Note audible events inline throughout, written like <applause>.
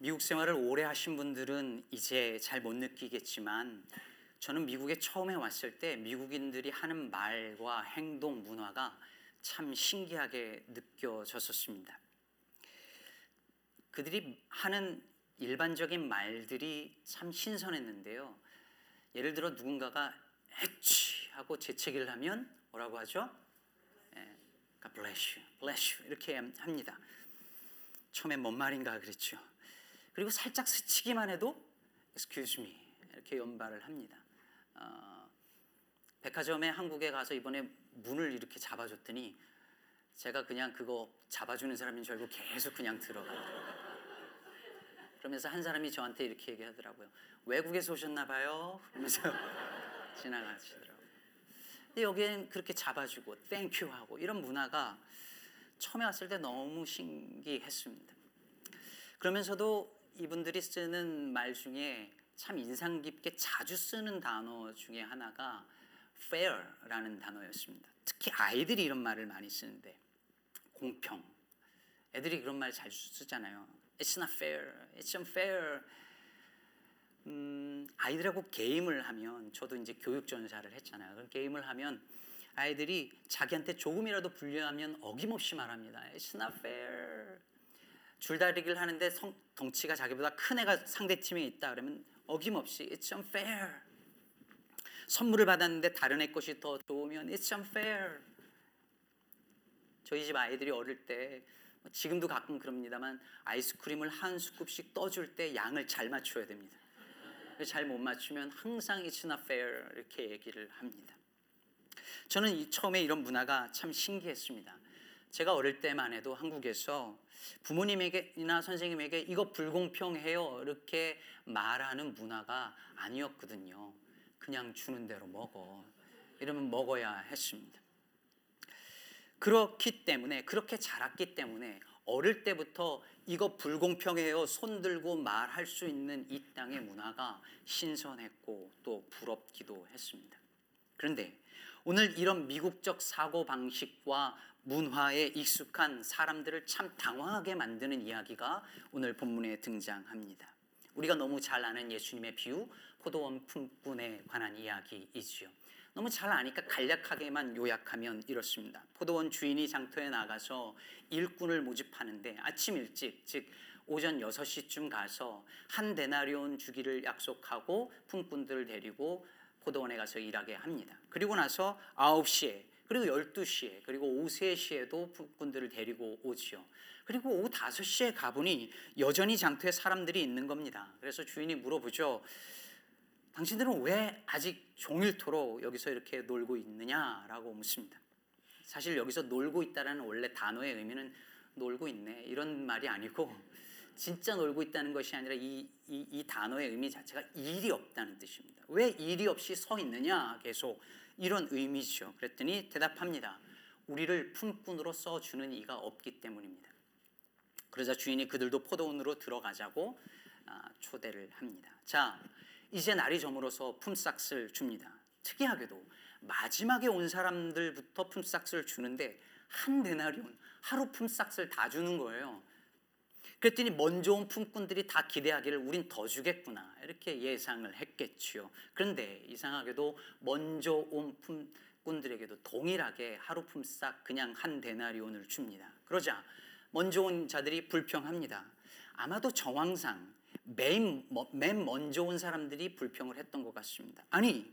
미국 생활을 오래 하신 분들은 이제 잘 못 느끼겠지만 저는 미국에 처음에 왔을 때 미국인들이 하는 말과 행동 문화가 참 신기하게 느껴졌었습니다. 그들이 하는 일반적인 말들이 참 신선했는데요. 예를 들어 누군가가 에치 하고 재채기를 하면 뭐라고 하죠? 예, God bless you, bless you 이렇게 합니다. 처음에 뭔 말인가 그랬죠. 그리고 살짝 스치기만 해도 excuse me 이렇게 연발을 합니다. 어, 백화점에 한국에 가서 이번에 문을 이렇게 잡아줬더니 제가 그냥 그거 잡아주는 사람인 줄 알고 계속 그냥 들어가요. 그러면서 한 사람이 저한테 이렇게 얘기하더라고요. 외국에서 오셨나 봐요. 그러면서 <laughs> 지나가시더라고요. 근데 여기엔 그렇게 잡아주고 thank you 하고 이런 문화가 처음에 왔을 때 너무 신기했습니다. 그러면서도 이분들이 쓰는 말 중에 참 인상 깊게 자주 쓰는 단어 중에 하나가 fair라는 단어였습니다. 특히 아이들이 이런 말을 많이 쓰는데 공평. 애들이 그런 말 자주 쓰잖아요. It's not fair. It's unfair. 음, 아이들하고 게임을 하면 저도 이제 교육 전사를 했잖아요. 게임을 하면 아이들이 자기한테 조금이라도 불리하면 어김없이 말합니다. It's not fair. 줄다리기를 하는데 성, 덩치가 자기보다 큰 애가 상대 팀에 있다 그러면 어김없이 It's unfair. 선물을 받았는데 다른 애 것이 더 좋으면 It's unfair. 저희 집 아이들이 어릴 때 지금도 가끔 그럽니다만 아이스크림을 한 스쿱씩 떠줄 때 양을 잘 맞춰야 됩니다. 잘 못 맞추면 항상 It's not fair 이렇게 얘기를 합니다. 저는 처음에 이런 문화가 참 신기했습니다. 제가 어릴 때만 해도 한국에서 부모님에게나 선생님에게 이거 불공평해요 이렇게 말하는 문화가 아니었거든요. 그냥 주는 대로 먹어. 이러면 먹어야 했습니다. 그렇기 때문에 그렇게 자랐기 때문에 어릴 때부터 이거 불공평해요 손 들고 말할 수 있는 이 땅의 문화가 신선했고 또 부럽기도 했습니다. 그런데 오늘 이런 미국적 사고 방식과 문화에 익숙한 사람들을 참 당황하게 만드는 이야기가 오늘 본문에 등장합니다. 우리가 너무 잘 아는 예수님의 비유 포도원 품꾼에 관한 이야기이지요. 너무 잘 아니까 간략하게만 요약하면 이렇습니다. 포도원 주인이 장터에 나가서 일꾼을 모집하는데 아침 일찍 즉 오전 6시쯤 가서 한 데나리온 주기를 약속하고 품꾼들을 데리고 포도원에 가서 일하게 합니다. 그리고 나서 9시에 그리고 12시에 그리고 오후 3시에도 품꾼들을 데리고 오지요. 그리고 오후 5시에 가보니 여전히 장터에 사람들이 있는 겁니다. 그래서 주인이 물어보죠. 당신들은 왜 아직 종일토록 여기서 이렇게 놀고 있느냐라고 묻습니다. 사실 여기서 놀고 있다라는 원래 단어의 의미는 놀고 있네 이런 말이 아니고 <laughs> 진짜 놀고 있다는 것이 아니라 이, 이, 이 단어의 의미 자체가 일이 없다는 뜻입니다. 왜 일이 없이 서 있느냐 계속 이런 의미죠. 그랬더니 대답합니다. 우리를 품꾼으로 써주는 이가 없기 때문입니다. 그러자 주인이 그들도 포도원으로 들어가자고 아, 초대를 합니다. 자, 이제 날이 저물어서 품삯을 줍니다. 특이하게도 마지막에 온 사람들부터 품삯을 주는데 한 데나리온 하루 품삯을 다 주는 거예요. 그랬더니 먼저 온 품꾼들이 다 기대하기를 우린 더 주겠구나 이렇게 예상을 했겠지요. 그런데 이상하게도 먼저 온 품꾼들에게도 동일하게 하루 품삯 그냥 한 데나리온을 줍니다. 그러자 먼저 온 자들이 불평합니다. 아마도 정황상 맨, 맨 먼저 온 사람들이 불평을 했던 것 같습니다. 아니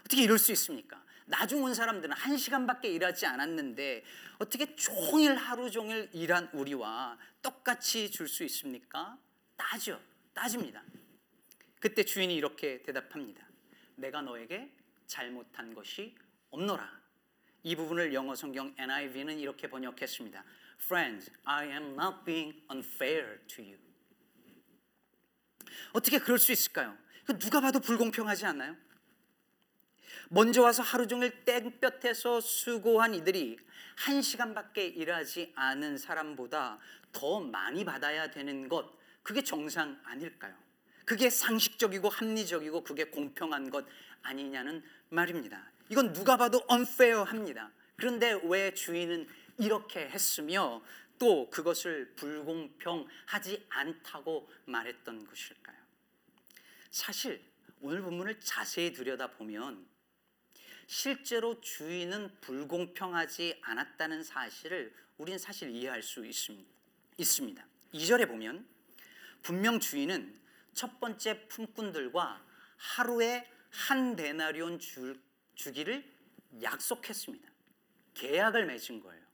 어떻게 이럴 수 있습니까? 나중 온 사람들은 한 시간밖에 일하지 않았는데 어떻게 종일 하루 종일 일한 우리와 똑같이 줄 수 있습니까? 따져, 따집니다. 그때 주인이 이렇게 대답합니다. 내가 너에게 잘못한 것이 없노라. 이 부분을 영어 성경 NIV는 이렇게 번역했습니다. Friends, I am not being unfair to you. 어떻게 그럴 수 있을까요? 누가 봐도 불공평하지 않나요? 먼저 와서 하루 종일 땡볕에서 수고한 이들이 한 시간밖에 일하지 않은 사람보다 더 많이 받아야 되는 것, 그게 정상 아닐까요? 그게 상식적이고 합리적이고 그게 공평한 것 아니냐는 말입니다. 이건 누가 봐도 unfair합니다. 그런데 왜 주인은 이렇게 했으며 또 그것을 불공평하지 않다고 말했던 것일까요? 사실 오늘 본문을 자세히 들여다보면 실제로 주인은 불공평하지 않았다는 사실을 우린 사실 이해할 수 있습니다. 2절에 보면 분명 주인은 첫 번째 품꾼들과 하루에 한 데나리온 줄, 주기를 약속했습니다. 계약을 맺은 거예요.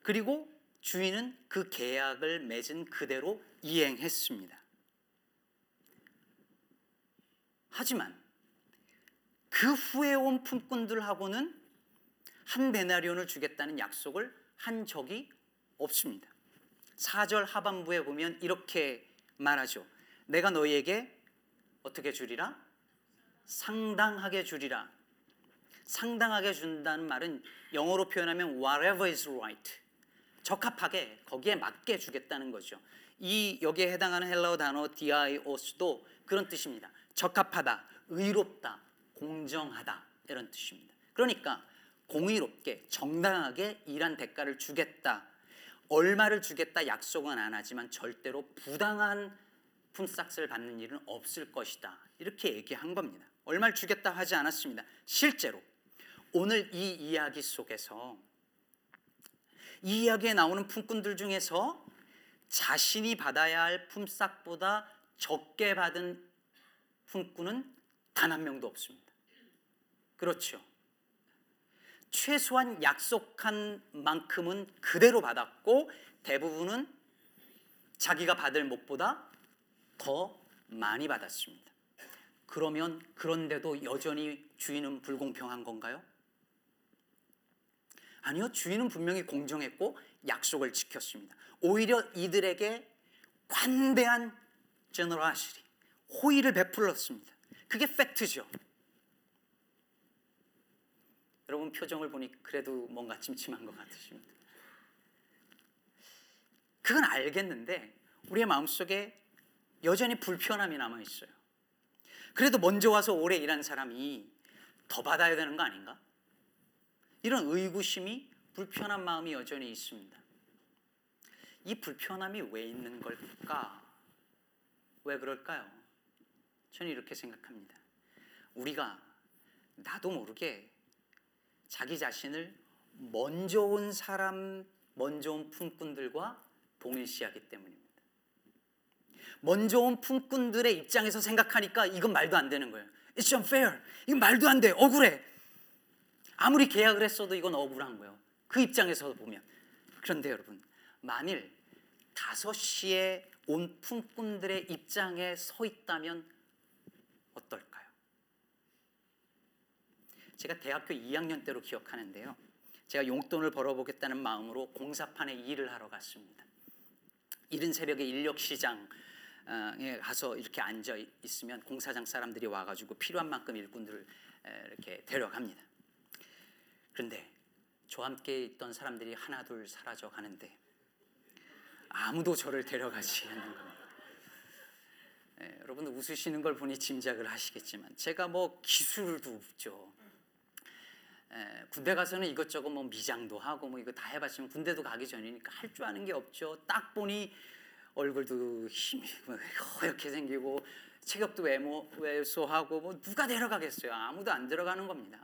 그리고 주인은 그 계약을 맺은 그대로 이행했습니다. 하지만 그 후에 온 품꾼들하고는 한 데나리온을 주겠다는 약속을 한 적이 없습니다. 4절 하반부에 보면 이렇게 말하죠. 내가 너희에게 어떻게 주리라? 상당하게 주리라. 상당하게 준다는 말은 영어로 표현하면 whatever is right. 적합하게 거기에 맞게 주겠다는 거죠. 이 여기에 해당하는 헬라어 단어 dios도 그런 뜻입니다. 적합하다, 의롭다, 공정하다 이런 뜻입니다. 그러니까 공의롭게 정당하게 일한 대가를 주겠다. 얼마를 주겠다 약속은 안 하지만 절대로 부당한 품삯을 받는 일은 없을 것이다. 이렇게 얘기한 겁니다. 얼마를 주겠다 하지 않았습니다. 실제로 오늘 이 이야기 속에서 이 이야기에 나오는 품꾼들 중에서 자신이 받아야 할 품삯보다 적게 받은 품꾼은 단 한 명도 없습니다. 그렇죠. 최소한 약속한 만큼은 그대로 받았고 대부분은 자기가 받을 몫보다 더 많이 받았습니다. 그러면 그런데도 여전히 주인은 불공평한 건가요? 아니요, 주인은 분명히 공정했고 약속을 지켰습니다. 오히려 이들에게 관대한 제너라시리, 호의를 베풀었습니다. 그게 팩트죠. 여러분 표정을 보니 그래도 뭔가 찜찜한 것 같으십니다. 그건 알겠는데 우리의 마음속에 여전히 불편함이 남아 있어요. 그래도 먼저 와서 오래 일한 사람이 더 받아야 되는 거 아닌가? 이런 의구심이 불편한 마음이 여전히 있습니다. 이 불편함이 왜 있는 걸까? 왜 그럴까요? 저는 이렇게 생각합니다. 우리가 나도 모르게 자기 자신을 먼저 온 사람, 먼저 온 품꾼들과 동일시하기 때문입니다. 먼저 온 품꾼들의 입장에서 생각하니까 이건 말도 안 되는 거예요. It's unfair. 이건 말도 안 돼. 억울해. 아무리 계약을 했어도 이건 억울한 거예요. 그 입장에서 보면. 그런데 여러분, 만일 5시에 온 품꾼들의 입장에 서 있다면 어떨까요? 제가 대학교 2학년 때로 기억하는데요. 제가 용돈을 벌어보겠다는 마음으로 공사판에 일을 하러 갔습니다. 이른 새벽에 인력시장 에 가서 이렇게 앉아 있으면 공사장 사람들이 와가지고 필요한 만큼 일꾼들을 이렇게 데려갑니다. 그런데 저와 함께 있던 사람들이 하나둘 사라져 가는데 아무도 저를 데려가지 않는 겁니다. 예, 여러분 웃으시는 걸 보니 짐작을 하시겠지만 제가 뭐 기술도 없죠. 예, 군대 가서는 이것저것 뭐 미장도 하고 뭐 이거 다 해봤지만 군대도 가기 전이니까 할 줄 아는 게 없죠. 딱 보니 얼굴도 힘이 허옇게 생기고 체격도 외모 왜소하고 뭐 누가 데려가겠어요? 아무도 안 들어가는 겁니다.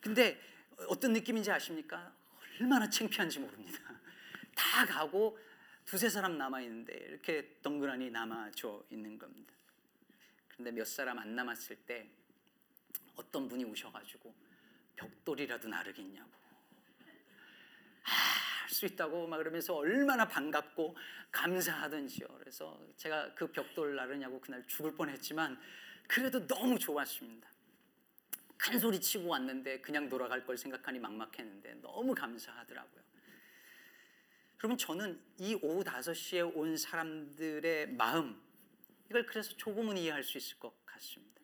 근데 어떤 느낌인지 아십니까? 얼마나 창피한지 모릅니다. <laughs> 다 가고 두세 사람 남아 있는데 이렇게 덩그러니 남아져 있는 겁니다. 그런데 몇 사람 안 남았을 때 어떤 분이 오셔가지고 벽돌이라도 나르겠냐고 할수 있다고 막 그러면서 얼마나 반갑고 감사하던지요. 그래서 제가 그 벽돌 나르냐고 그날 죽을 뻔했지만 그래도 너무 좋았습니다. 큰 소리 치고 왔는데 그냥 돌아갈 걸 생각하니 막막했는데 너무 감사하더라고요. 그러면 저는 이 오후 5시에 온 사람들의 마음 이걸 그래서 조금은 이해할 수 있을 것 같습니다.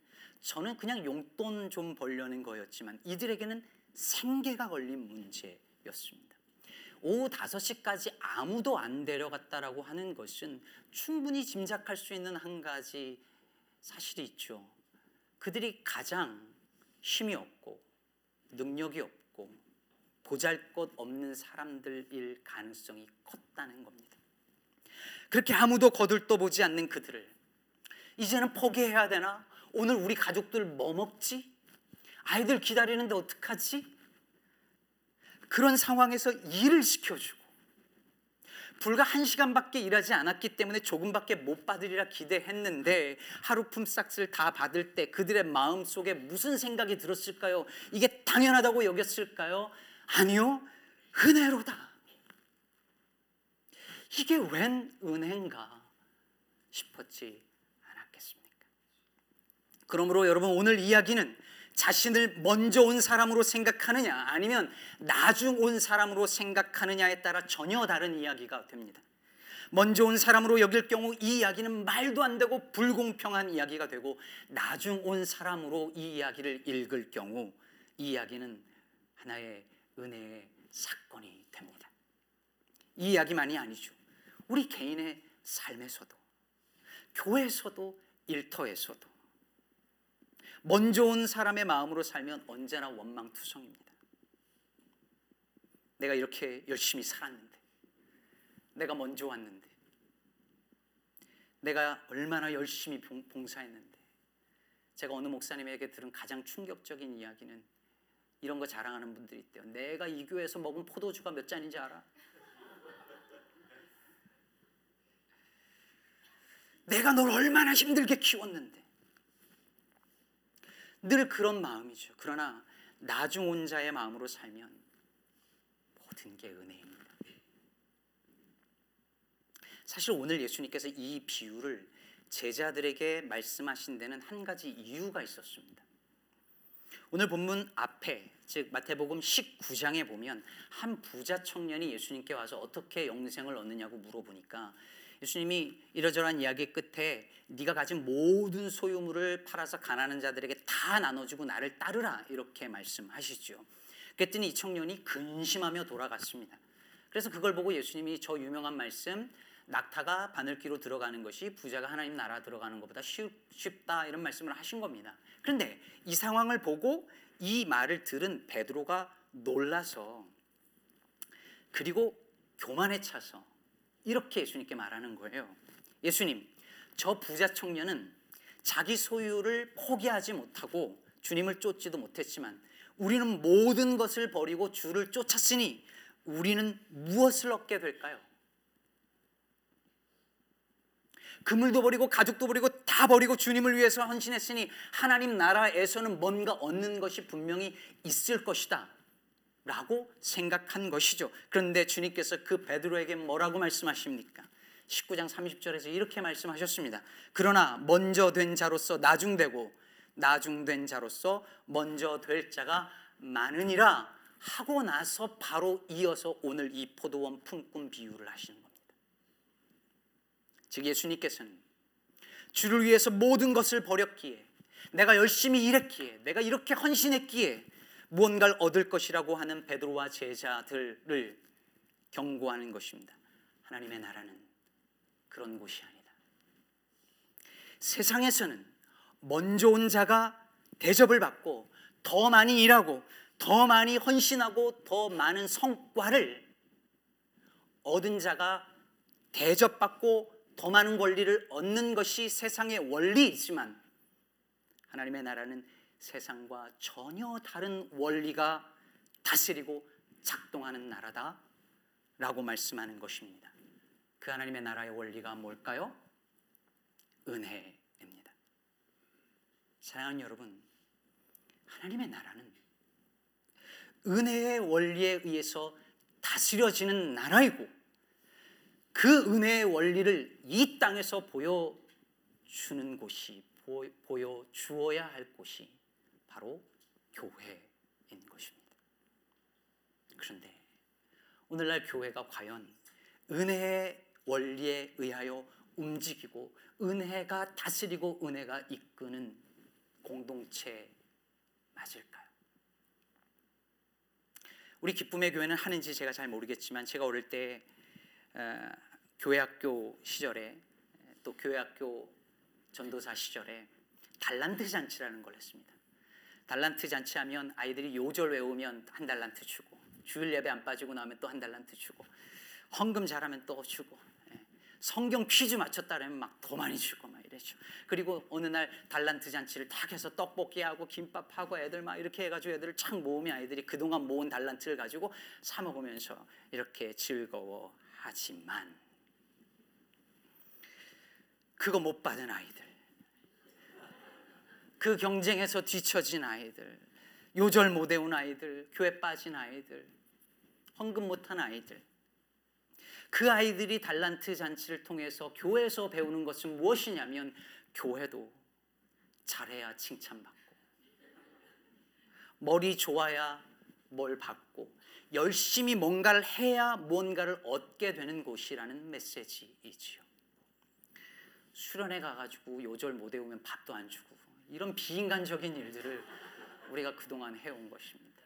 저는 그냥 용돈 좀 벌려는 거였지만 이들에게는 생계가 걸린 문제였습니다. 오후 5시까지 아무도 안 데려갔다라고 하는 것은 충분히 짐작할 수 있는 한 가지 사실이 있죠. 그들이 가장 힘이 없고 능력이 없고 보잘 것 없는 사람들일 가능성이 컸다는 겁니다. 그렇게 아무도 거들떠 보지 않는 그들을 이제는 포기해야 되나? 오늘 우리 가족들 뭐 먹지? 아이들 기다리는데 어떡하지? 그런 상황에서 일을 시켜주고 불과 한 시간밖에 일하지 않았기 때문에 조금밖에 못 받으리라 기대했는데 하루 품삯을 다 받을 때 그들의 마음 속에 무슨 생각이 들었을까요? 이게 당연하다고 여겼을까요? 아니요, 은혜로다. 이게 웬 은혜인가 싶었지? 그러므로 여러분 오늘 이야기는 자신을 먼저 온 사람으로 생각하느냐 아니면 나중 온 사람으로 생각하느냐에 따라 전혀 다른 이야기가 됩니다. 먼저 온 사람으로 여길 경우 이 이야기는 말도 안 되고 불공평한 이야기가 되고 나중 온 사람으로 이 이야기를 읽을 경우 이 이야기는 하나의 은혜의 사건이 됩니다. 이 이야기만이 아니죠. 우리 개인의 삶에서도 교회에서도 일터에서도 먼저 온 사람의 마음으로 살면 언제나 원망투성입니다. 내가 이렇게 열심히 살았는데, 내가 먼저 왔는데, 내가 얼마나 열심히 봉사했는데, 제가 어느 목사님에게 들은 가장 충격적인 이야기는 이런 거 자랑하는 분들이 있대요. 내가 이 교회에서 먹은 포도주가 몇 잔인지 알아? 내가 널 얼마나 힘들게 키웠는데. 늘 그런 마음이죠. 그러나 나중 온 자의 마음으로 살면 모든 게 은혜입니다. 사실 오늘 예수님께서 이 비유를 제자들에게 말씀하신 데는 한 가지 이유가 있었습니다. 오늘 본문 앞에 즉 마태복음 19장에 보면 한 부자 청년이 예수님께 와서 어떻게 영생을 얻느냐고 물어보니까 예수님이 이러저러한 이야기 끝에 네가 가진 모든 소유물을 팔아서 가난한 자들에게 다 나눠주고 나를 따르라 이렇게 말씀하시죠. 그랬더니 이 청년이 근심하며 돌아갔습니다. 그래서 그걸 보고 예수님이 저 유명한 말씀 낙타가 바늘기로 들어가는 것이 부자가 하나님 나라 들어가는 것보다 쉽다 이런 말씀을 하신 겁니다. 그런데 이 상황을 보고 이 말을 들은 베드로가 놀라서 그리고 교만에 차서 이렇게 예수님께 말하는 거예요. 예수님, 저 부자 청년은 자기 소유를 포기하지 못하고 주님을 쫓지도 못했지만 우리는 모든 것을 버리고 주를 쫓았으니 우리는 무엇을 얻게 될까요? 그물도 버리고 가족도 버리고 다 버리고 주님을 위해서 헌신했으니 하나님 나라에서는 뭔가 얻는 것이 분명히 있을 것이다. 라고 생각한 것이죠. 그런데 주님께서 그 베드로에게 뭐라고 말씀하십니까? 19장 30절에서 이렇게 말씀하셨습니다. 그러나 먼저 된 자로서 나중되고 나중된 자로서 먼저 될 자가 많으니라 하고 나서 바로 이어서 오늘 이 포도원 품꾼 비유를 하시는 겁니다. 즉 예수님께서는 주를 위해서 모든 것을 버렸기에 내가 열심히 일했기에 내가 이렇게 헌신했기에 무언가를 얻을 것이라고 하는 베드로와 제자들을 경고하는 것입니다. 하나님의 나라는 그런 곳이 아니다. 세상에서는 먼저 온 자가 대접을 받고 더 많이 일하고 더 많이 헌신하고 더 많은 성과를 얻은 자가 대접받고 더 많은 권리를 얻는 것이 세상의 원리이지만 하나님의 나라는 세상과 전혀 다른 원리가 다스리고 작동하는 나라다 라고 말씀하는 것입니다. 그 하나님의 나라의 원리가 뭘까요? 은혜입니다. 사랑하는 여러분, 하나님의 나라는 은혜의 원리에 의해서 다스려지는 나라이고 그 은혜의 원리를 이 땅에서 보여주는 곳이 보여주어야 할 곳이 바로 교회인 것입니다. 그런데 오늘날 교회가 과연 은혜의 원리에 의하여 움직이고 은혜가 다스리고 은혜가 이끄는 공동체 맞을까요? 우리 기쁨의 교회는 하는지 제가 잘 모르겠지만 제가 어릴 때 어, 교회학교 시절에 또 교회학교 전도사 시절에 달란트 잔치라는 걸 했습니다. 달란트 잔치하면 아이들이 요절 외우면 한 달란트 주고 주일 예배 안 빠지고 나면 또 한 달란트 주고 헌금 잘하면 또 주고 예. 성경 퀴즈 맞췄다면 막 더 많이 주고 막 이랬죠. 그리고 어느 날 달란트 잔치를 딱 해서 떡볶이하고 김밥하고 애들 막 이렇게 해가지고 애들을 착 모으면 아이들이 그동안 모은 달란트를 가지고 사 먹으면서 이렇게 즐거워하지만 그거 못 받은 아이들 그 경쟁에서 뒤처진 아이들 요절 못 외운 아이들 교회 빠진 아이들 헌금 못한 아이들 그 아이들이 달란트 잔치를 통해서 교회에서 배우는 것은 무엇이냐면 교회도 잘해야 칭찬받고 머리 좋아야 뭘 받고 열심히 뭔가를 해야 뭔가를 얻게 되는 곳이라는 메시지이지요. 수련회 가가지고 요절 못 외우면 밥도 안 주고 이런 비인간적인 일들을 우리가 그동안 해온 것입니다.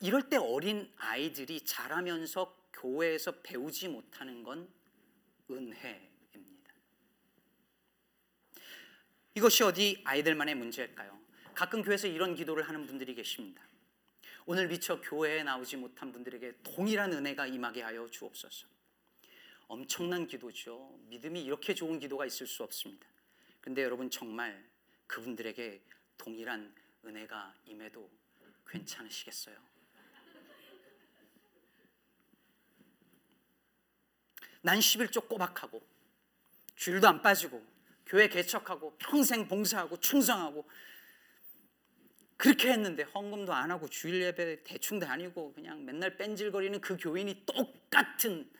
이럴 때 어린 아이들이 자라면서 교회에서 배우지 못하는 건 은혜입니다. 이것이 어디 아이들만의 문제일까요? 가끔 교회에서 이런 기도를 하는 분들이 계십니다. 오늘 미처 교회에 나오지 못한 분들에게 동일한 은혜가 임하게 하여 주옵소서. 엄청난 기도죠. 믿음이 이렇게 좋은 기도가 있을 수 없습니다. 그런데 여러분 정말 그분들에게 동일한 은혜가 임해도 괜찮으시겠어요? 난 11조 꼬박하고 주일도 안 빠지고 교회 개척하고 평생 봉사하고 충성하고 그렇게 했는데 헌금도 안 하고 주일 예배 대충 다니고 그냥 맨날 뺀질거리는 그 교인이 똑같은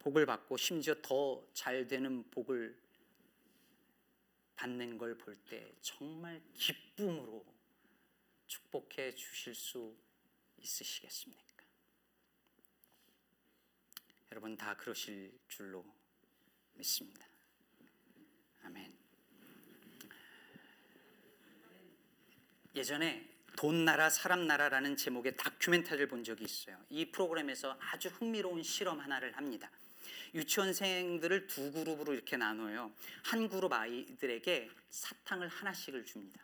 복을 받고 심지어 더 잘 되는 복을 받는 걸 볼 때 정말 기쁨으로 축복해 주실 수 있으시겠습니까? 여러분 다 그러실 줄로 믿습니다. 아멘. 예전에 돈 나라 사람 나라라는 제목의 다큐멘터리를 본 적이 있어요. 이 프로그램에서 아주 흥미로운 실험 하나를 합니다. 유치원생들을 두 그룹으로 이렇게 나눠요. 한 그룹 아이들에게 사탕을 하나씩을 줍니다.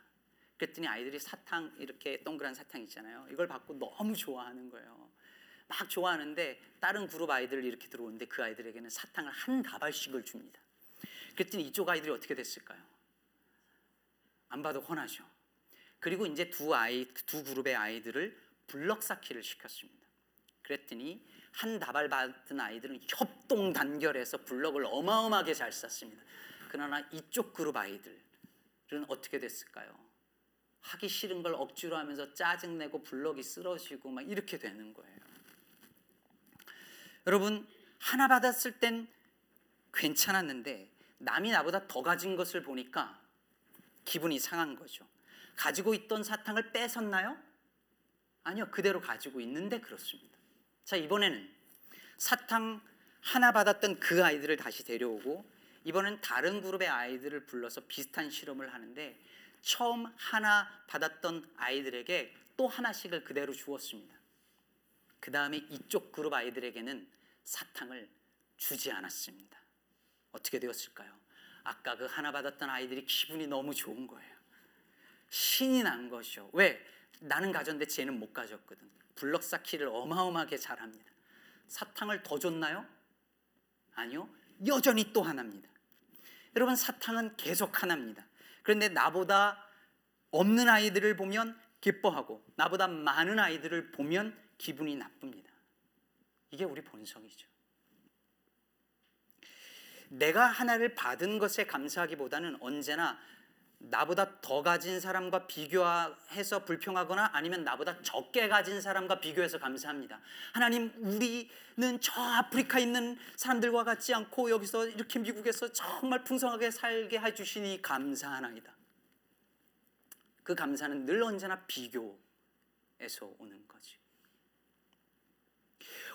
그랬더니 아이들이 사탕 이렇게 동그란 사탕 있잖아요. 이걸 받고 너무 좋아하는 거예요. 막 좋아하는데 다른 그룹 아이들 이렇게 들어오는데 그 아이들에게는 사탕을 한 다발씩을 줍니다. 그랬더니 이쪽 아이들이 어떻게 됐을까요? 안 봐도 훤하죠. 그리고 이제 두 아이 두 그룹의 아이들을 블럭 쌓기를 시켰습니다. 그랬더니 한 다발 받은 아이들은 협동 단결해서 블럭을 어마어마하게 잘 쌓습니다. 그러나 이쪽 그룹 아이들은 어떻게 됐을까요? 하기 싫은 걸 억지로 하면서 짜증내고 블럭이 쓰러지고 막 이렇게 되는 거예요. 여러분 하나 받았을 땐 괜찮았는데 남이 나보다 더 가진 것을 보니까 기분이 상한 거죠. 가지고 있던 사탕을 뺏었나요? 아니요, 그대로 가지고 있는데 그렇습니다. 자, 이번에는 사탕 하나 받았던 그 아이들을 다시 데려오고 이번엔 다른 그룹의 아이들을 불러서 비슷한 실험을 하는데 처음 하나 받았던 아이들에게 또 하나씩을 그대로 주었습니다. 그 다음에 이쪽 그룹 아이들에게는 사탕을 주지 않았습니다. 어떻게 되었을까요? 아까 그 하나 받았던 아이들이 기분이 너무 좋은 거예요. 신이 난 것이요. 왜? 나는 가졌는데 쟤는 못 가졌거든. 블럭 쌓기를 어마어마하게 잘합니다. 사탕을 더 줬나요? 아니요. 여전히 또 하나입니다. 여러분 사탕은 계속 하나입니다. 그런데 나보다 없는 아이들을 보면 기뻐하고 나보다 많은 아이들을 보면 기분이 나쁩니다. 이게 우리 본성이죠. 내가 하나를 받은 것에 감사하기보다는 언제나 나보다 더 가진 사람과 비교해서 불평하거나 아니면 나보다 적게 가진 사람과 비교해서 감사합니다. 하나님, 우리는 저 아프리카 있는 사람들과 같지 않고 여기서 이렇게 미국에서 정말 풍성하게 살게 해주시니 감사하나이다. 그 감사는 늘 언제나 비교에서 오는 거지.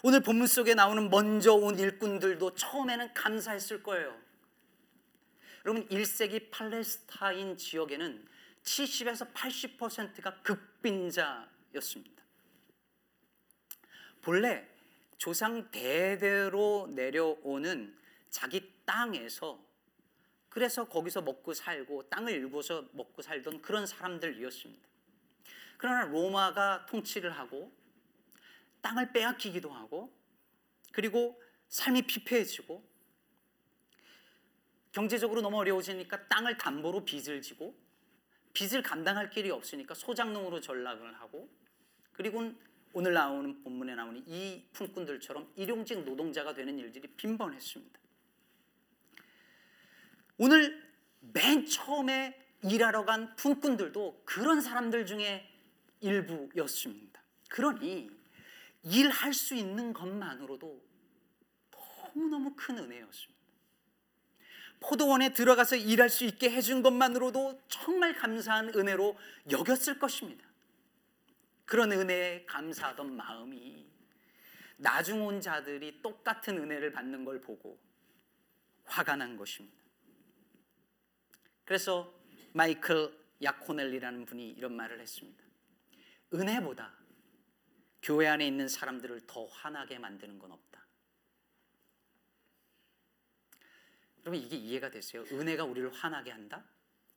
오늘 본문 속에 나오는 먼저 온 일꾼들도 처음에는 감사했을 거예요. 여러분 1세기 팔레스타인 지역에는 70에서 80%가 극빈자였습니다. 본래 조상 대대로 내려오는 자기 땅에서 그래서 거기서 먹고 살고 땅을 일구어서 먹고 살던 그런 사람들이었습니다. 그러나 로마가 통치를 하고 땅을 빼앗기기도 하고 그리고 삶이 피폐해지고 경제적으로 너무 어려워지니까 땅을 담보로 빚을 지고 빚을 감당할 길이 없으니까 소장농으로 전락을 하고 그리고 오늘 나오는 본문에 나오는 이 품꾼들처럼 일용직 노동자가 되는 일들이 빈번했습니다. 오늘 맨 처음에 일하러 간 품꾼들도 그런 사람들 중에 일부였습니다. 그러니 일할 수 있는 것만으로도 너무너무 큰 은혜였습니다. 포도원에 들어가서 일할 수 있게 해준 것만으로도 정말 감사한 은혜로 여겼을 것입니다. 그런 은혜에 감사하던 마음이 나중 온 자들이 똑같은 은혜를 받는 걸 보고 화가 난 것입니다. 그래서 마이클 야코넬리라는 분이 이런 말을 했습니다. 은혜보다 교회 안에 있는 사람들을 더 화나게 만드는 건 없다. 여러분 이게 이해가 되세요? 은혜가 우리를 화나게 한다?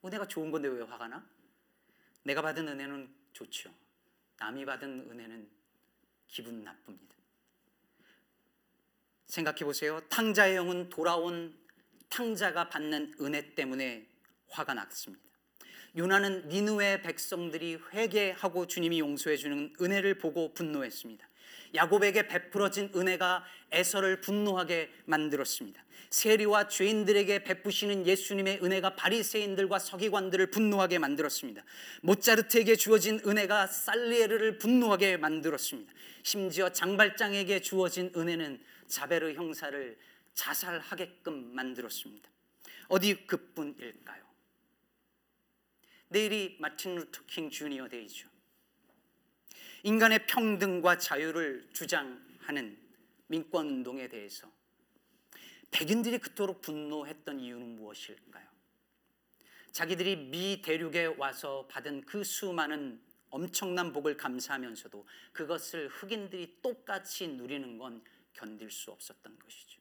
은혜가 좋은 건데 왜 화가 나? 내가 받은 은혜는 좋죠. 남이 받은 은혜는 기분 나쁩니다. 생각해 보세요. 탕자의 영은 돌아온 탕자가 받는 은혜 때문에 화가 났습니다. 요나는 니누의 백성들이 회개하고 주님이 용서해 주는 은혜를 보고 분노했습니다. 야곱에게 베풀어진 은혜가 에서를 분노하게 만들었습니다. 세리와 죄인들에게 베푸시는 예수님의 은혜가 바리새인들과 서기관들을 분노하게 만들었습니다. 모차르트에게 주어진 은혜가 살리에르를 분노하게 만들었습니다. 심지어 장발장에게 주어진 은혜는 자베르 형사를 자살하게끔 만들었습니다. 어디 그뿐일까요? 내일이 마틴 루터 킹 주니어 데이죠. 인간의 평등과 자유를 주장하는 민권 운동에 대해서 백인들이 그토록 분노했던 이유는 무엇일까요? 자기들이 미 대륙에 와서 받은 그 수많은 엄청난 복을 감사하면서도 그것을 흑인들이 똑같이 누리는 건 견딜 수 없었던 것이죠.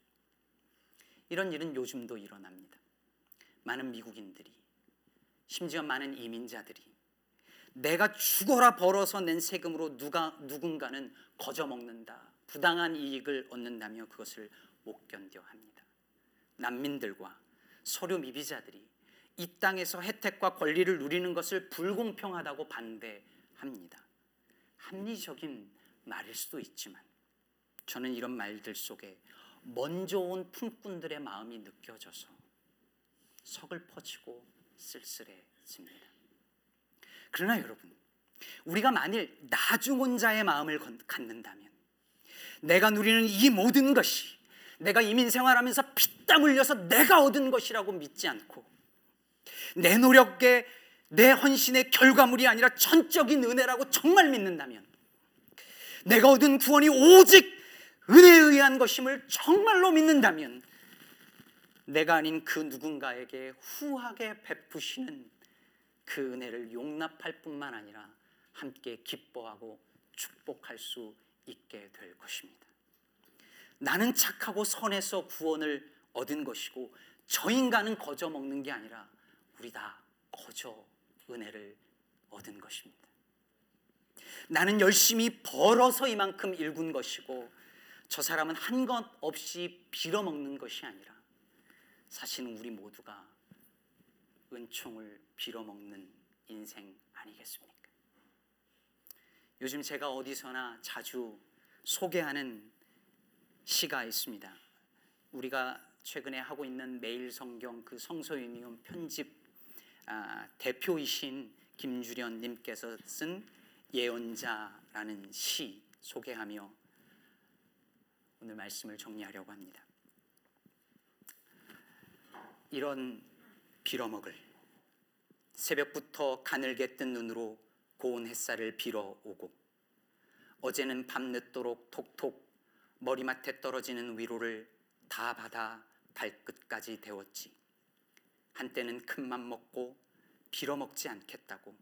이런 일은 요즘도 일어납니다. 많은 미국인들이 심지어 많은 이민자들이 내가 죽어라 벌어서 낸 세금으로 누가 누군가는 거저 먹는다. 부당한 이익을 얻는다며 그것을 못 견뎌 합니다. 난민들과 서류 미비자들이 이 땅에서 혜택과 권리를 누리는 것을 불공평하다고 반대합니다. 합리적인 말일 수도 있지만 저는 이런 말들 속에 먼저 온 품꾼들의 마음이 느껴져서 서글퍼지고 쓸쓸해집니다. 그러나 여러분, 우리가 만일 나중 자의 마음을 갖는다면 내가 누리는 이 모든 것이 내가 이민 생활하면서 피땀 흘려서 내가 얻은 것이라고 믿지 않고 내 노력의 내 헌신의 결과물이 아니라 전적인 은혜라고 정말 믿는다면 내가 얻은 구원이 오직 은혜에 의한 것임을 정말로 믿는다면 내가 아닌 그 누군가에게 후하게 베푸시는 그 은혜를 용납할 뿐만 아니라 함께 기뻐하고 축복할 수 있게 될 것입니다. 나는 착하고 선해서 구원을 얻은 것이고 저 인간은 거저 먹는 게 아니라 우리 다 거저 은혜를 얻은 것입니다. 나는 열심히 벌어서 이만큼 일군 것이고 저 사람은 한 것 없이 빌어먹는 것이 아니라 사실은 우리 모두가 은총을 빌어먹는 인생 아니겠습니까? 요즘 제가 어디서나 자주 소개하는 시가 있습니다. 우리가 최근에 하고 있는 매일 성경 그 성서 유니온 편집 아, 대표이신 김주련 님께서 쓴 예언자라는 시 소개하며 오늘 말씀을 정리하려고 합니다. 이런 빌어먹을 새벽부터 가늘게 뜬 눈으로 고운 햇살을 빌어오고 어제는 밤늦도록 톡톡 머리맡에 떨어지는 위로를 다 받아 발끝까지 데웠지 한때는 큰 맘 먹고 빌어먹지 않겠다고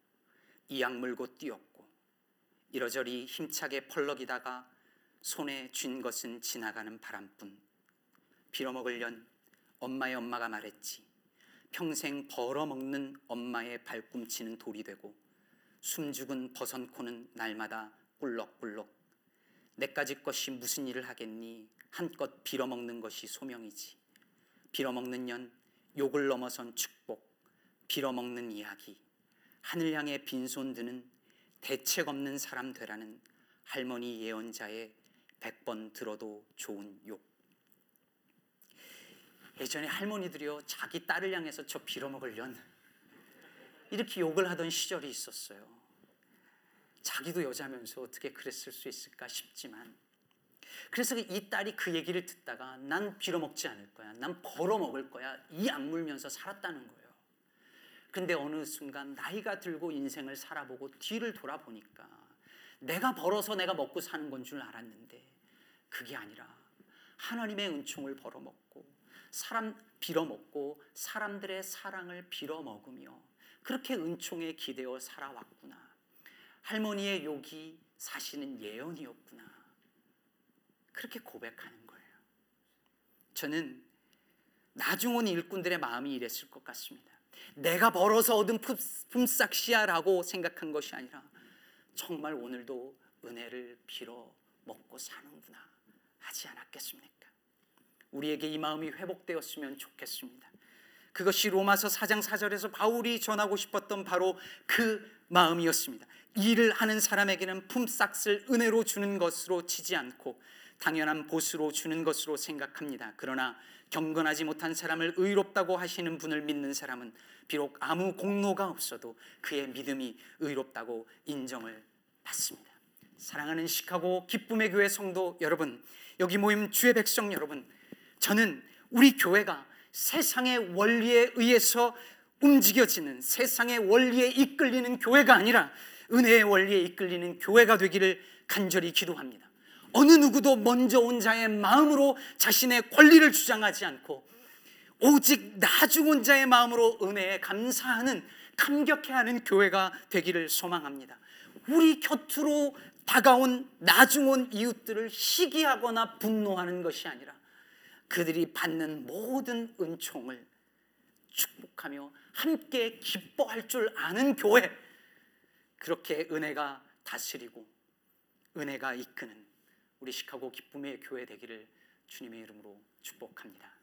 이악 물고 뛰었고 이러저리 힘차게 펄럭이다가 손에 쥔 것은 지나가는 바람뿐 빌어먹으련 엄마의 엄마가 말했지. 평생 벌어먹는 엄마의 발꿈치는 돌이 되고 숨죽은 버선코는 날마다 꿀럭꿀럭. 내까지 것이 무슨 일을 하겠니? 한껏 빌어먹는 것이 소명이지. 빌어먹는 년 욕을 넘어선 축복 빌어먹는 이야기. 하늘 향해 빈손 드는 대책 없는 사람 되라는 할머니 예언자의 백번 들어도 좋은 욕 예전에 할머니들이요 자기 딸을 향해서 저 빌어먹으련 이렇게 욕을 하던 시절이 있었어요. 자기도 여자면서 어떻게 그랬을 수 있을까 싶지만 그래서 이 딸이 그 얘기를 듣다가 난 빌어먹지 않을 거야. 난 벌어먹을 거야. 이 악물면서 살았다는 거예요. 근데 어느 순간 나이가 들고 인생을 살아보고 뒤를 돌아보니까 내가 벌어서 내가 먹고 사는 건 줄 알았는데 그게 아니라 하나님의 은총을 벌어먹고 사람 빌어먹고 사람들의 사랑을 빌어먹으며 그렇게 은총에 기대어 살아왔구나. 할머니의 욕이 사실은 예언이었구나. 그렇게 고백하는 거예요. 저는 나중 온 일꾼들의 마음이 이랬을 것 같습니다. 내가 벌어서 얻은 품삯이야라고 생각한 것이 아니라 정말 오늘도 은혜를 빌어 먹고 사는구나 하지 않았겠습니까? 우리에게 이 마음이 회복되었으면 좋겠습니다. 그것이 로마서 4장 4절에서 바울이 전하고 싶었던 바로 그 마음이었습니다. 일을 하는 사람에게는 품삯을 은혜로 주는 것으로 치지 않고 당연한 보수로 주는 것으로 생각합니다. 그러나 경건하지 못한 사람을 의롭다고 하시는 분을 믿는 사람은 비록 아무 공로가 없어도 그의 믿음이 의롭다고 인정을 받습니다. 사랑하는 시카고 기쁨의 교회 성도 여러분, 여기 모임 주의 백성 여러분, 저는 우리 교회가 세상의 원리에 의해서 움직여지는 세상의 원리에 이끌리는 교회가 아니라 은혜의 원리에 이끌리는 교회가 되기를 간절히 기도합니다. 어느 누구도 먼저 온 자의 마음으로 자신의 권리를 주장하지 않고 오직 나중 온 자의 마음으로 은혜에 감사하는 감격해하는 교회가 되기를 소망합니다. 우리 곁으로 다가온 나중 온 이웃들을 시기하거나 분노하는 것이 아니라 그들이 받는 모든 은총을 축복하며 함께 기뻐할 줄 아는 교회 그렇게 은혜가 다스리고 은혜가 이끄는 우리 시카고 기쁨의 교회 되기를 주님의 이름으로 축복합니다.